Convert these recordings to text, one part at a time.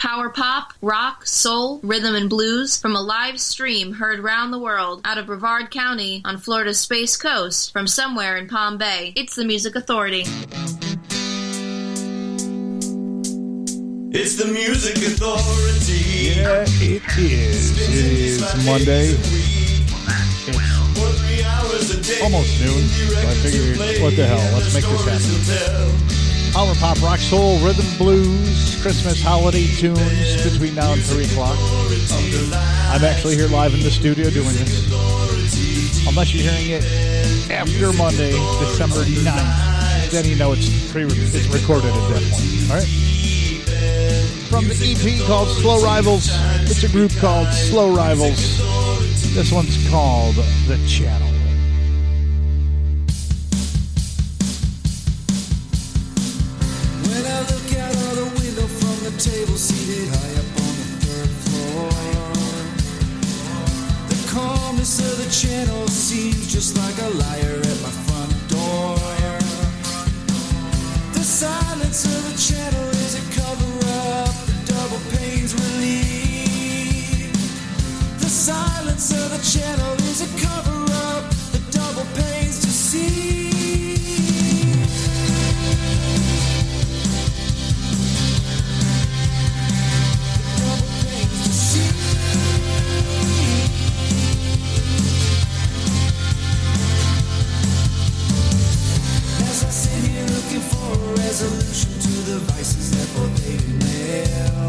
Power pop, rock, soul, rhythm, and blues from a live stream heard round the world out of Brevard County on Florida's Space Coast from somewhere in Palm Bay. It's the Music Authority. It's the Music Authority. Yeah, it is. It is Monday. It's almost noon. So I figured, what the hell? Let's make this happen. Power pop, rock, soul, rhythm, blues, Christmas holiday tunes between now and 3 o'clock. I'm actually here live in the studio doing this. Unless you're hearing it after Monday, December 9th, then you know it's pre it's recorded at that point. All right? From the EP called Slow Rivals, it's a group called Slow Rivals. This one's called The Channel. Table seated high up on the third floor, the calmness of the channel seems just like a liar at my front door. The silence of the channel is a cover up, the double pains relief. The silence of the channel is a cover up, the double pains to resolution to the vices that and nail,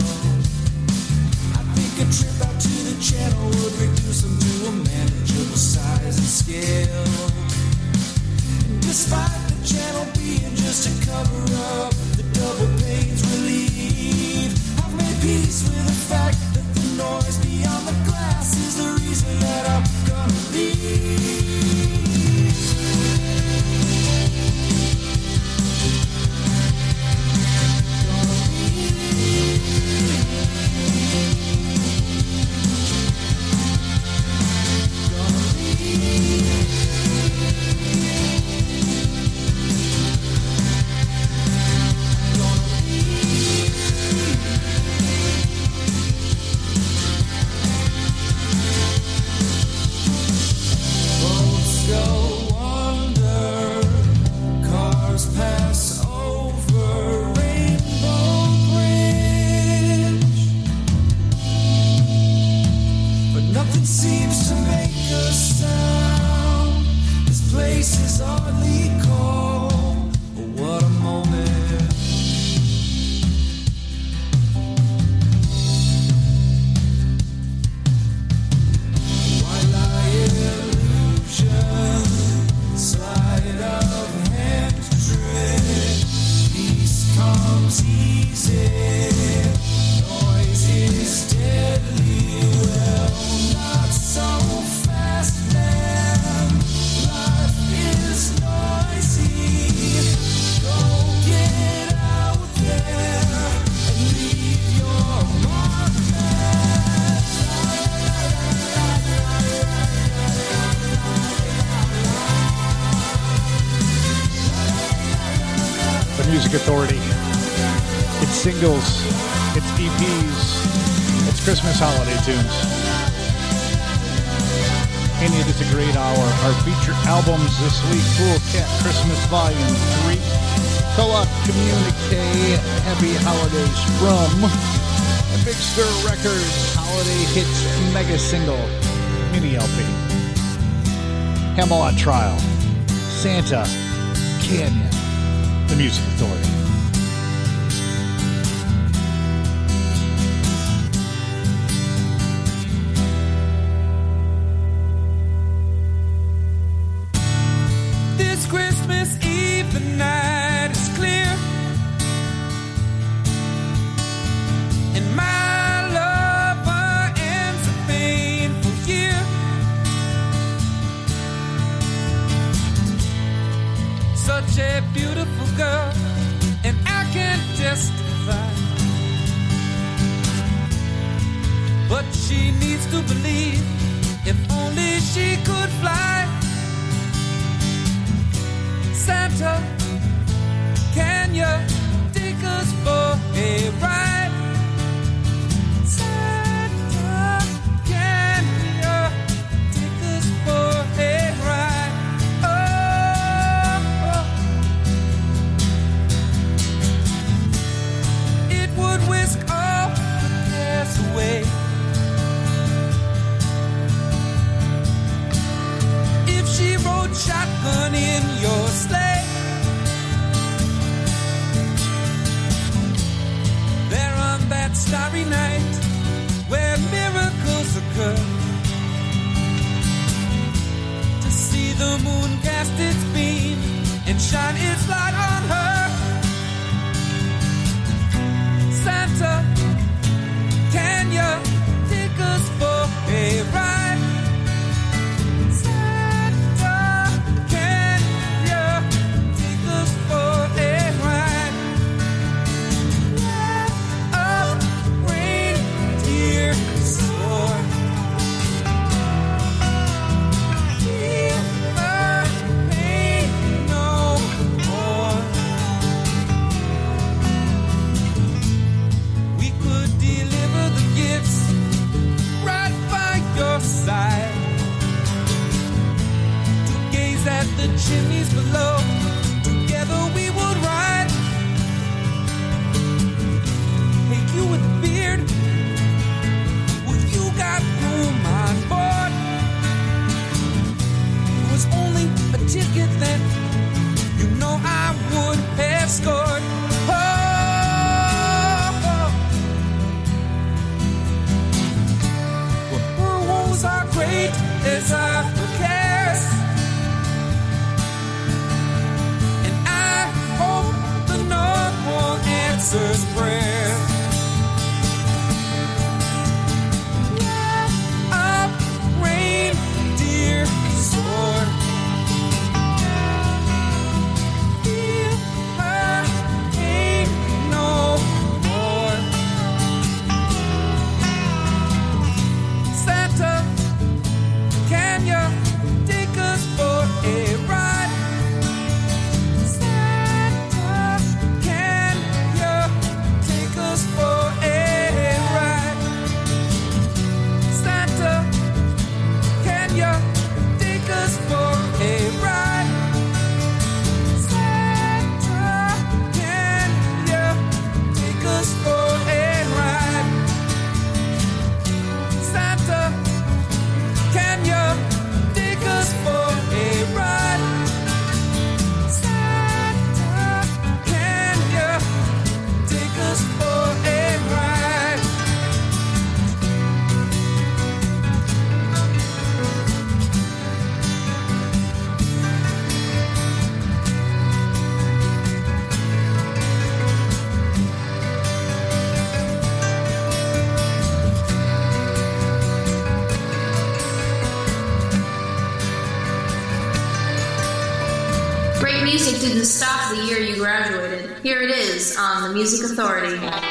I think a trip out to the channel would reduce them to a manageable size and scale. Despite the channel being just a cover up, the double pains relieve. I've made peace with the fact And it is a great hour. Our featured albums this week Cool Cat Christmas Volume 3, Co-op Communique Happy Holidays from Big Stir Records Holiday Hits Mega Single Mini LP. Hamell Trial, Santa, Canyon, The Music Authority. Chimneys below, Music Authority.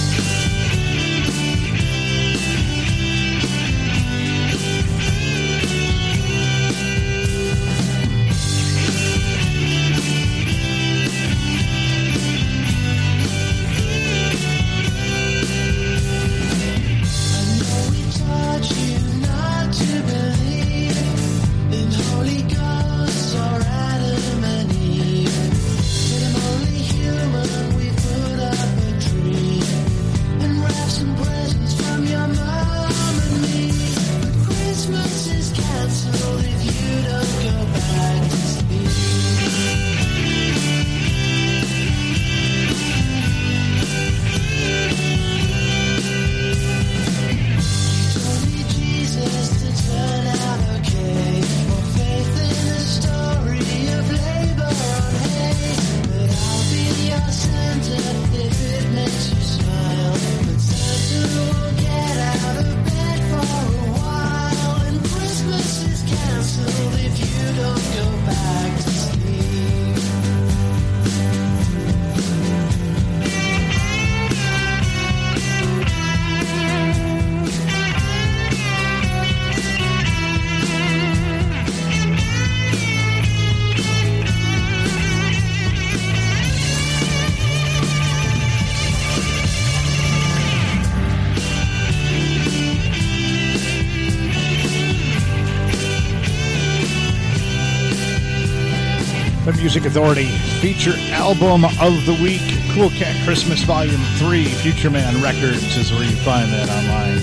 The Music Authority feature album of the week, Cool Cat Christmas Volume 3, Future Man Records is where you find that online.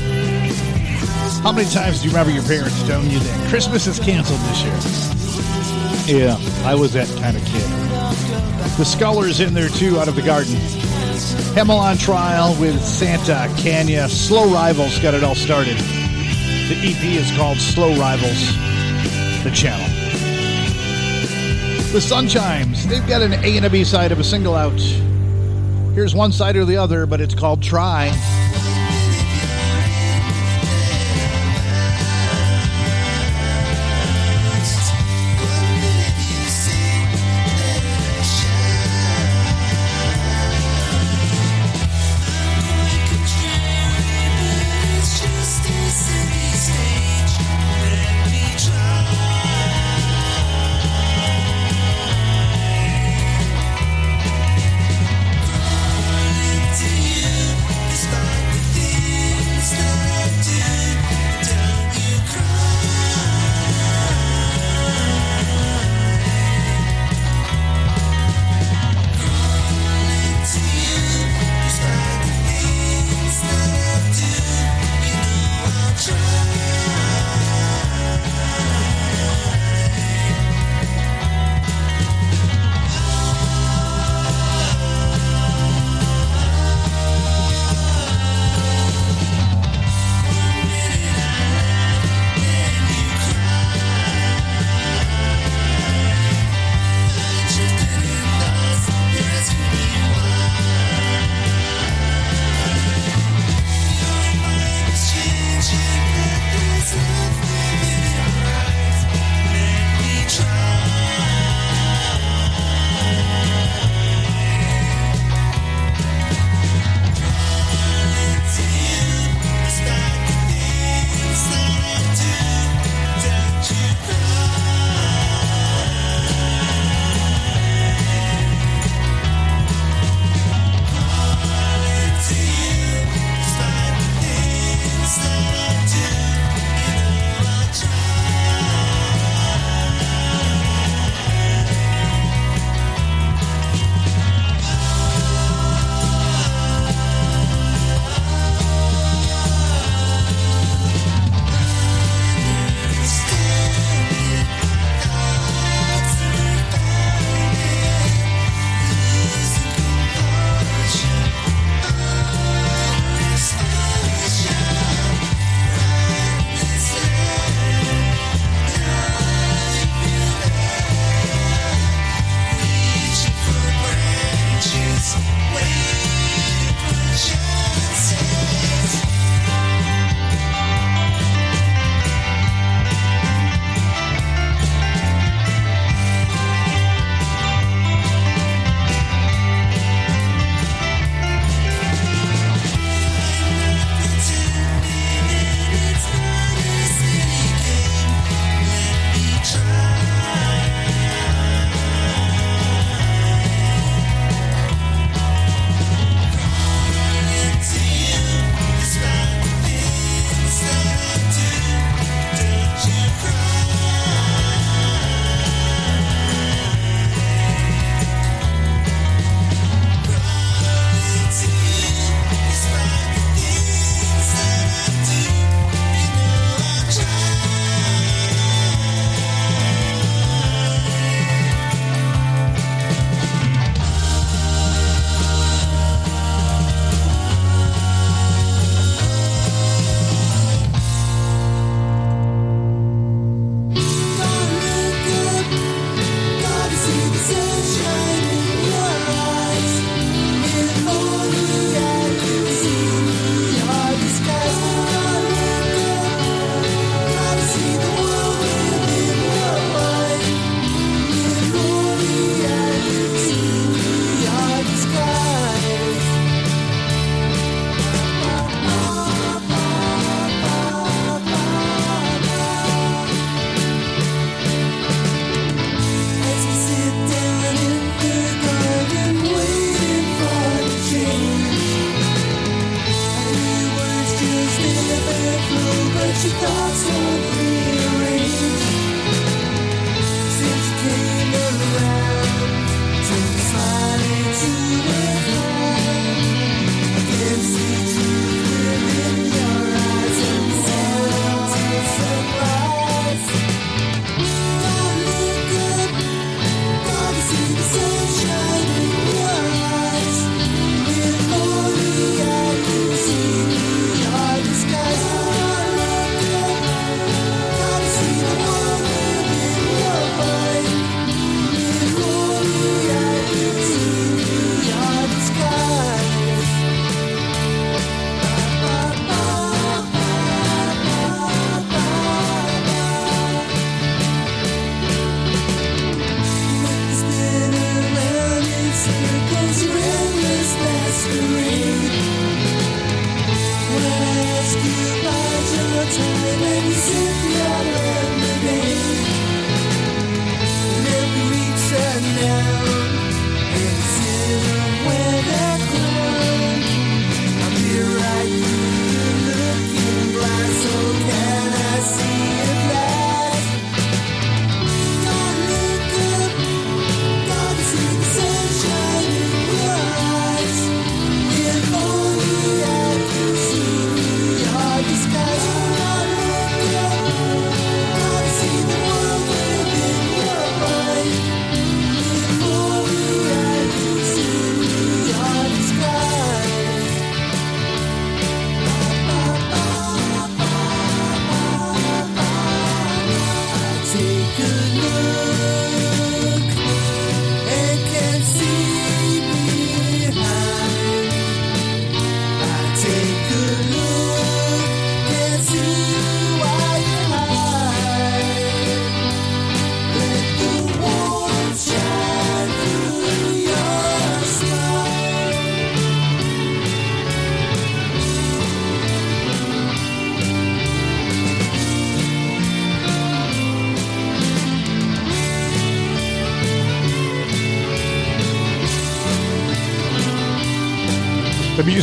How many times do you remember your parents telling you that Christmas is canceled this year? Yeah, I was that kind of kid. The Scullers in there too, out of the garden. Hamell on trial with Santa, Kanya, Slow Rivals got it all started. The EP is called Slow Rivals, the channel. The Sun Chimes. They've got an A and a B side of a single out. Here's one side or the other, but it's called Try.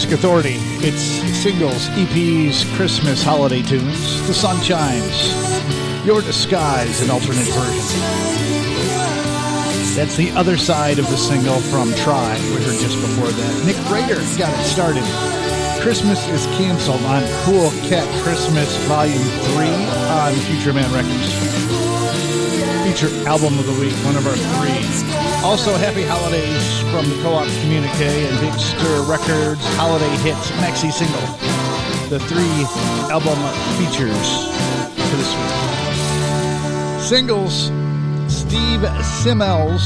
Music Authority. It's singles, EPs, Christmas holiday tunes. The Sun Chimes. Your Disguise, an alternate version. That's the other side of the single from Try. We heard just before that. Nick Rader got it started. Christmas is canceled on Cool Cat Christmas Volume 3 on Future Man Records. Feature album of the week, one of our three. Also, happy holidays from the Co-op Communique and Big Stir Records Holiday Hits Maxi Single. The three album features for this week. Singles, Steve Simmels.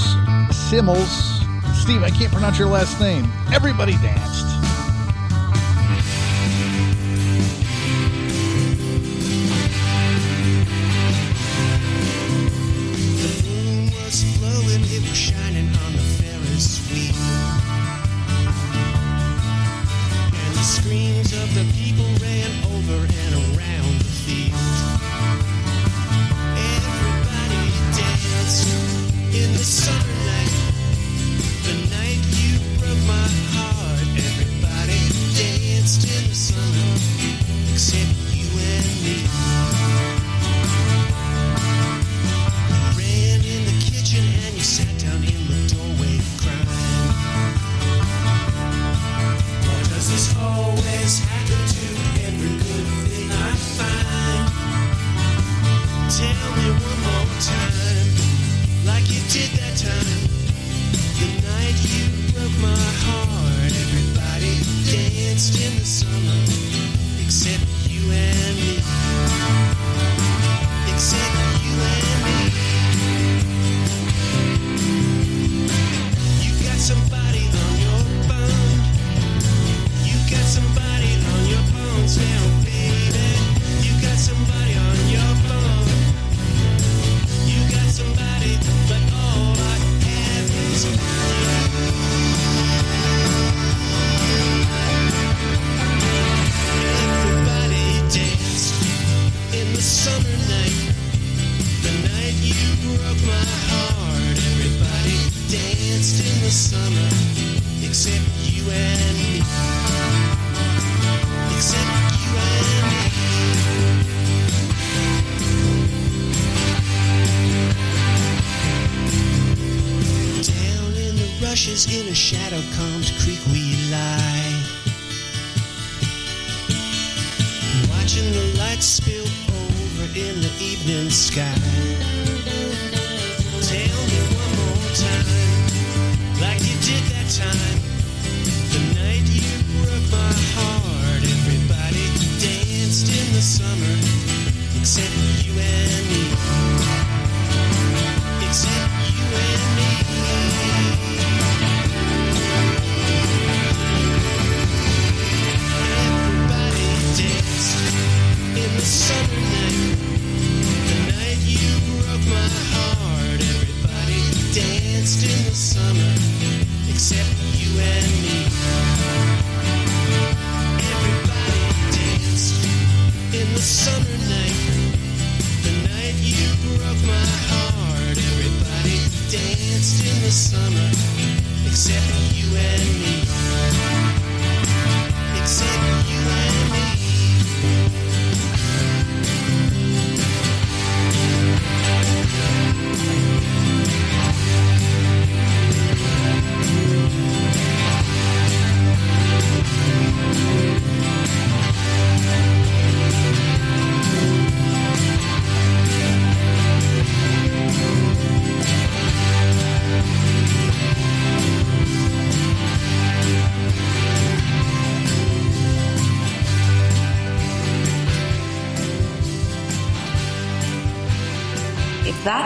Simmels. Steve, I can't pronounce your last name. Everybody danced.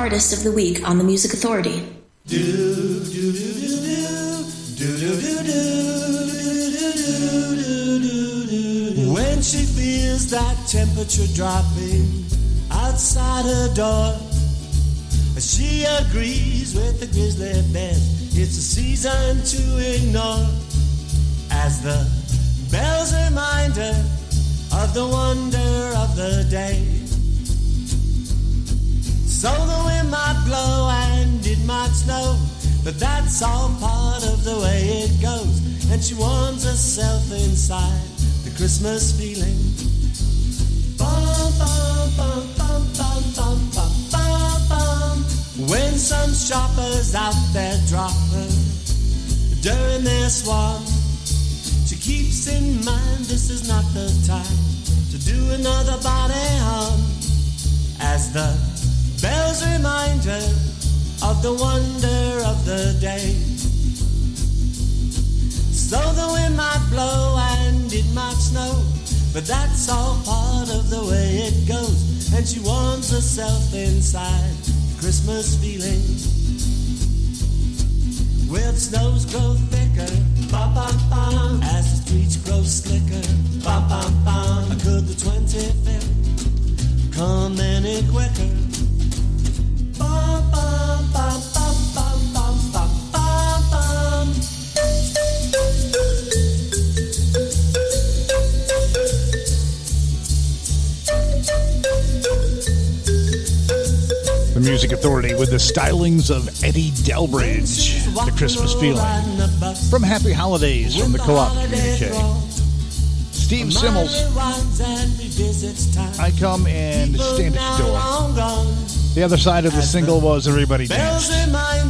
artist of the week on the Music Authority. When she feels that temperature dropping outside her door, she agrees with the grizzly bear. It's a season to ignore as the bells remind her of the wonder of the day. So the wind might blow and it might snow, but that's all part of the way it goes. And she warms herself inside the Christmas feeling. When some shoppers out there drop her during their swarm, she keeps in mind this is not the time to do another body harm. As the bells remind her of the wonder of the day. So the wind might blow and it might snow, but that's all part of the way it goes. And she warms herself inside Christmas feeling. Where the snows grow thicker, bum, bum, bum, as the streets grow slicker, bum, bum, bum. Could the 25th come any quicker? The music Authority with the stylings of Eddie Delbridge. The Christmas feeling. From Happy Holidays from the co op communique. Steve Simmels, I come and stand at your door. The other side of the single was Everybody Dance.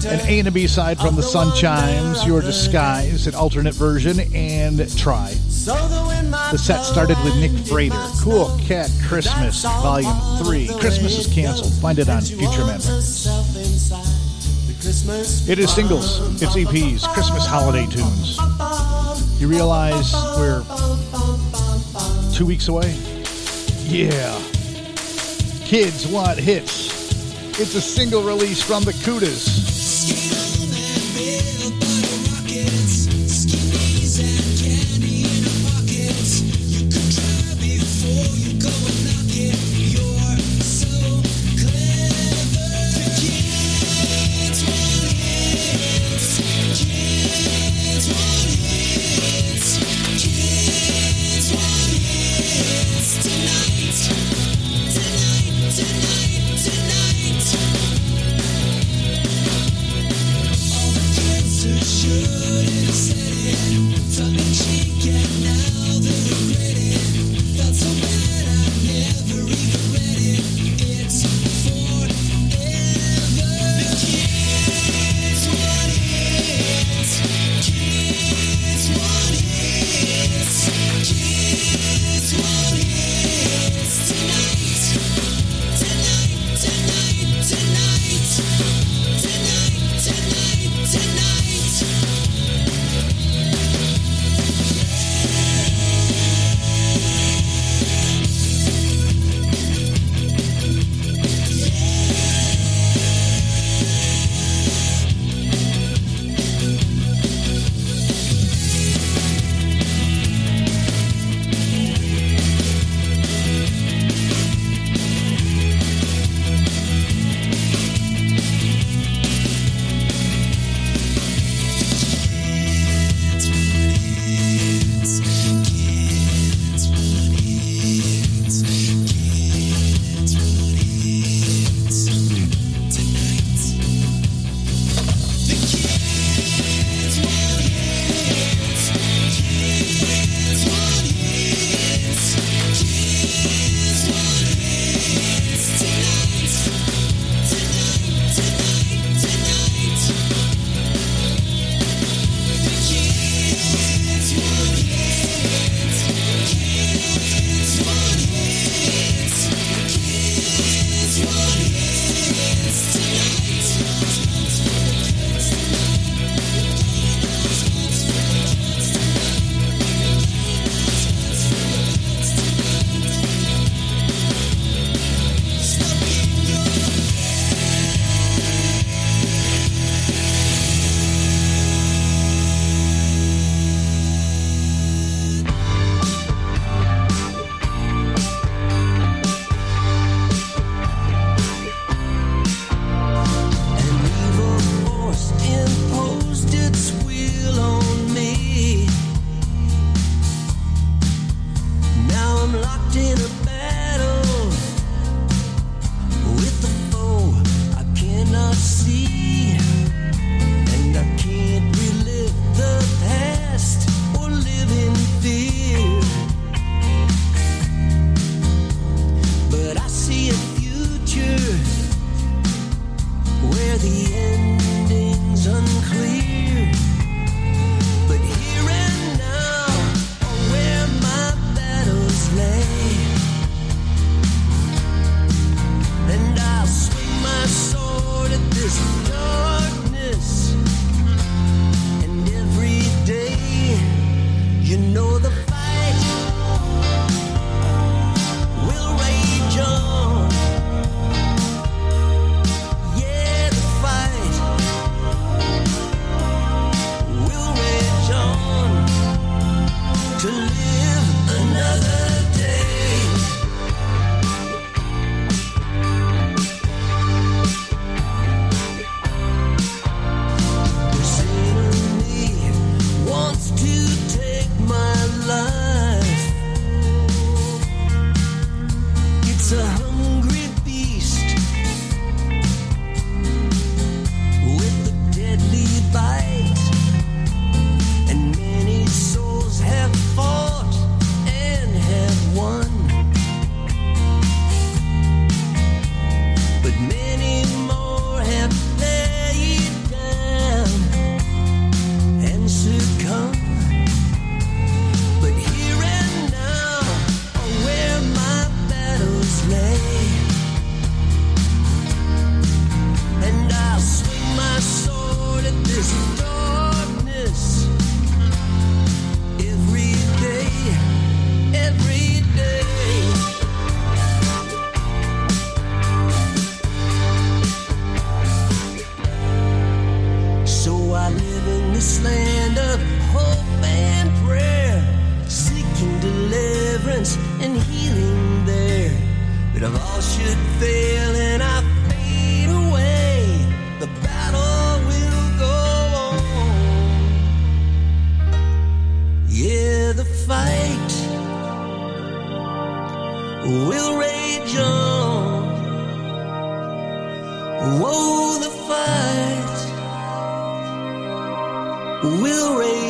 An A and a B side from The Sun Chimes, Your Disguise, an alternate version, and Try. The set started with Nick Frater, Cool Cat Christmas, Volume 3. Christmas is canceled. Find it on Future Memories. It is singles, it's EPs, Christmas holiday tunes. You realize we're two weeks away? Yeah. Kids want hits. It's a single release from the Kudas. will rage on. Whoa, the fight will rage.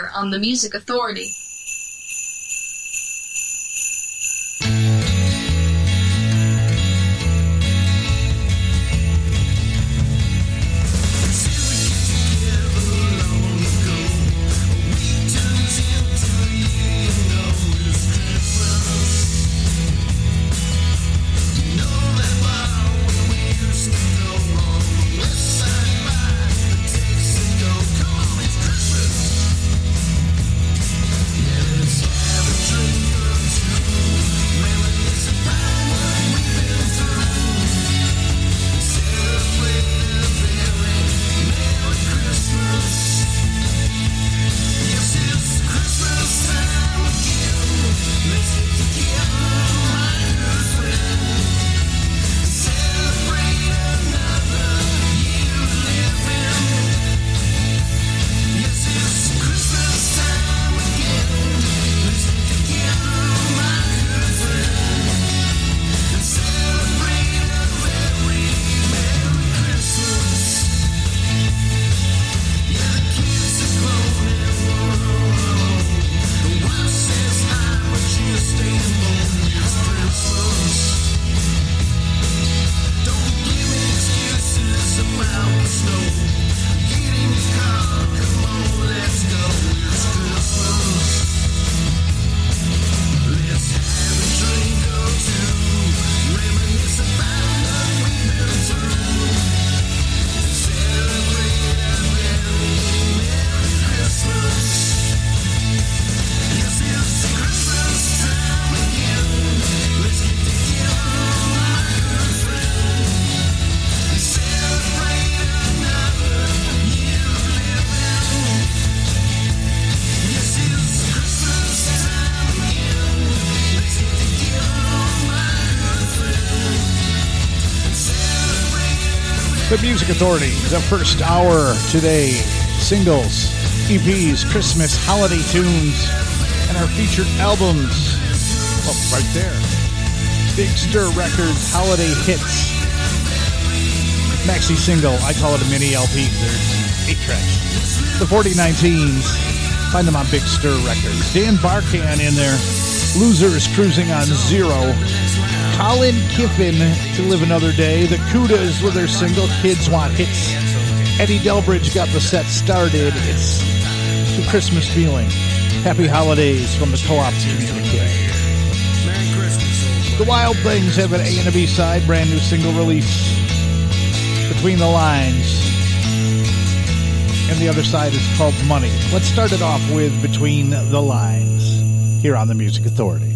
here on the Music Authority. Music Authority, the first hour today. Singles, EPs, Christmas, holiday tunes, and our featured albums. Oh, right there. Big Stir Records Holiday Hits. Maxi single, I call it a mini LP. There's eight tracks. The 4019s, find them on Big Stir Records. Dan Barkan in there. Losers cruising on zero. Colin Kiffin to live another day. The Kudas with their single "Kids Want Hits." Eddie Delbridge got the set started. It's the Christmas feeling. Happy holidays from the co-op community. The Wylde Things have an A and a B side, brand new single release. Between the lines. And the other side is called Money. Let's start it off with Between the Lines here on the Music Authority.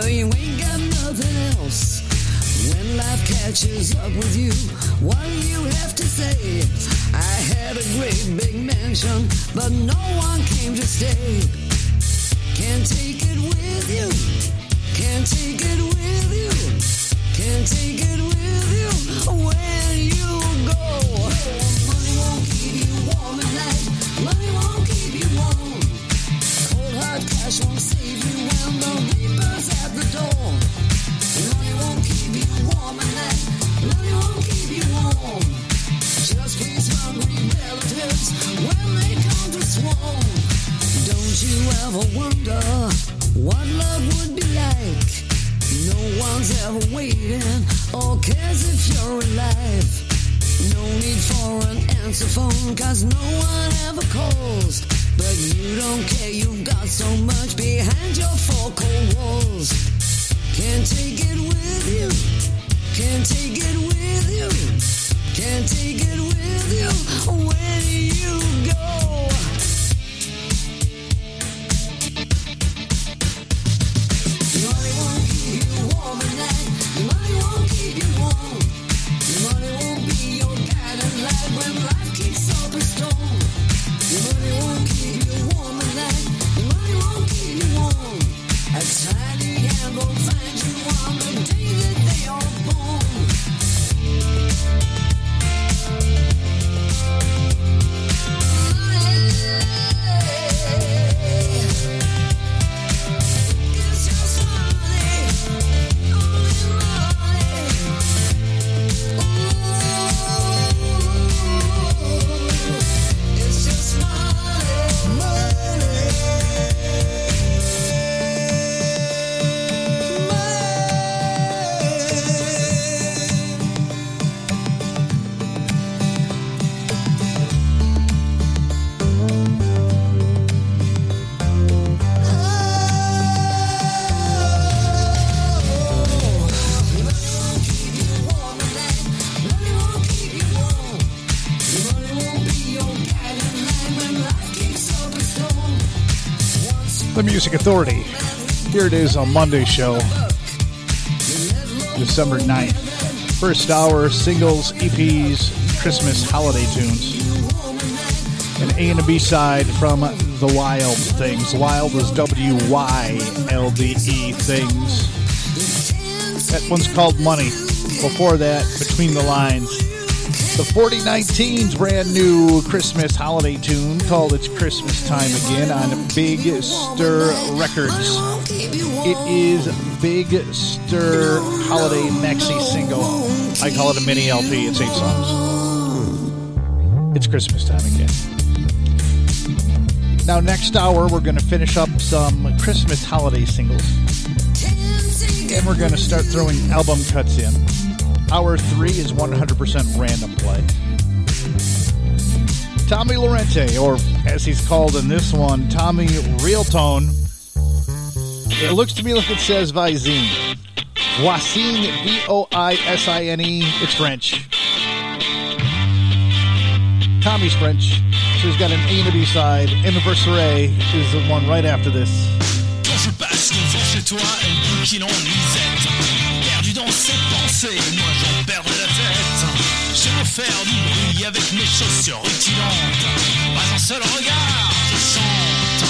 but you ain't got nothing else. When life catches up with you, what do you have to say? I had a great big mansion, but no one came to stay. Can't take it with you. Can't take it with you. Can't take it with you. What love would be like? No one's ever waiting or cares if you're alive. No need for an answer phone, cause no one ever calls. But you don't care, you've got so much behind your four cold walls. Can't take it with you. Can't take it with you. Can't take it with you when you Music Authority. Here it is on Monday show, December 9th. First hour singles, EPs, Christmas holiday tunes. An A and a B side from The Wylde Things. Wild is W Y L D E Things. That one's called Money. Before that, Between the Lines. The 4019's brand new Christmas holiday tune called It's Christmas Time Again on Big Stir Records. It is Big Stir Holiday Maxi Single. I call it a mini LP. It's eight songs. It's Christmas time again. Now, next hour, we're going to finish up some Christmas holiday singles, and we're going to start throwing album cuts in. Hour three is 100% random play. Tommy Lorente, or as he's called in this one, Tommy Realtone. It looks to me like it says Visine. Voisine, V O I S I N E. It's French. Tommy's French. So he's got an A and side. Anniversary is the one right after this. Je dans ses pensées, moi j'en perdrai la tête. J'aime faire du bruit avec mes chaussures rutilantes. Pas un seul regard, je chante.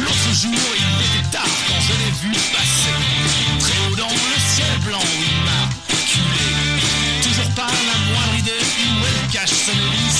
L'autre jour, il était tard quand je l'ai vu passer. Très haut dans le ciel blanc, il m'a culé. Toujours pas la moindre idée où elle cache sa nourrice.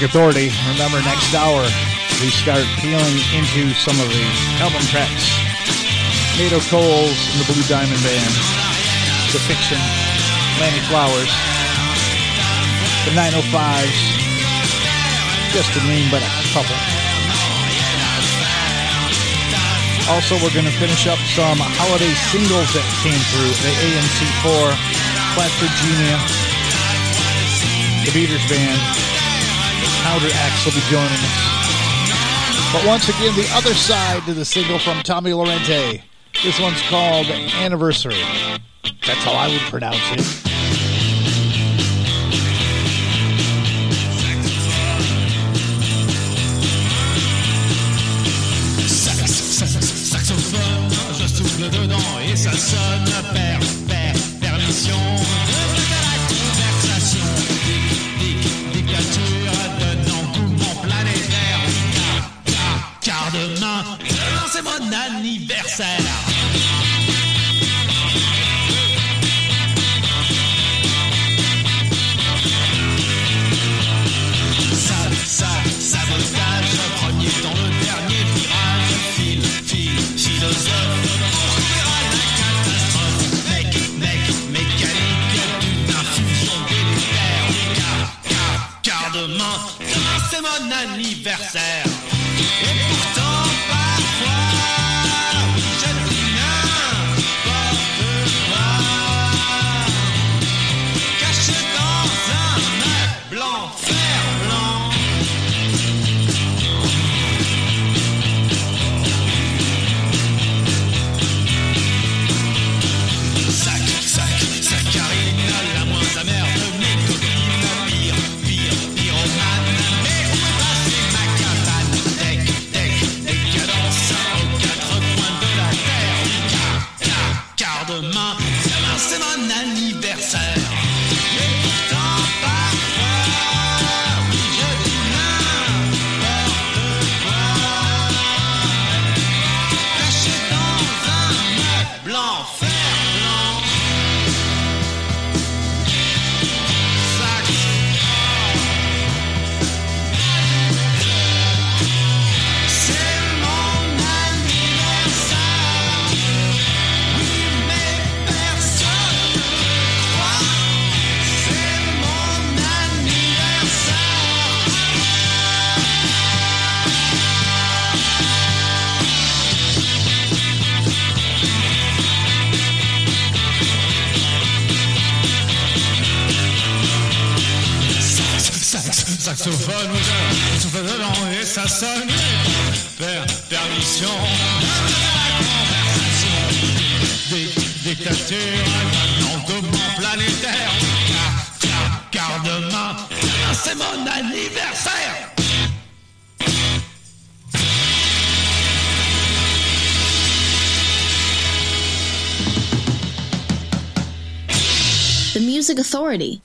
Music Authority. Remember, next hour we start peeling into some of the album tracks. Nato Coles and the Blue Diamond Band. The Fiction. Lanny Flowers. The 905s. Just to name but a couple. Also, we're going to finish up some holiday singles that came through. The ANC4, Flat Virginia, the Beaters Band, Counter Acts will be joining us. But once again, the other side to the single from Tommy Lorente. This one's called Anniversary. That's how I would pronounce it. lendemain. Commencez mon. personne perd permission de la conversation. Des dictatures, l'entendement planétaire. Car, car demain, c'est mon anniversaire. The Music Authority.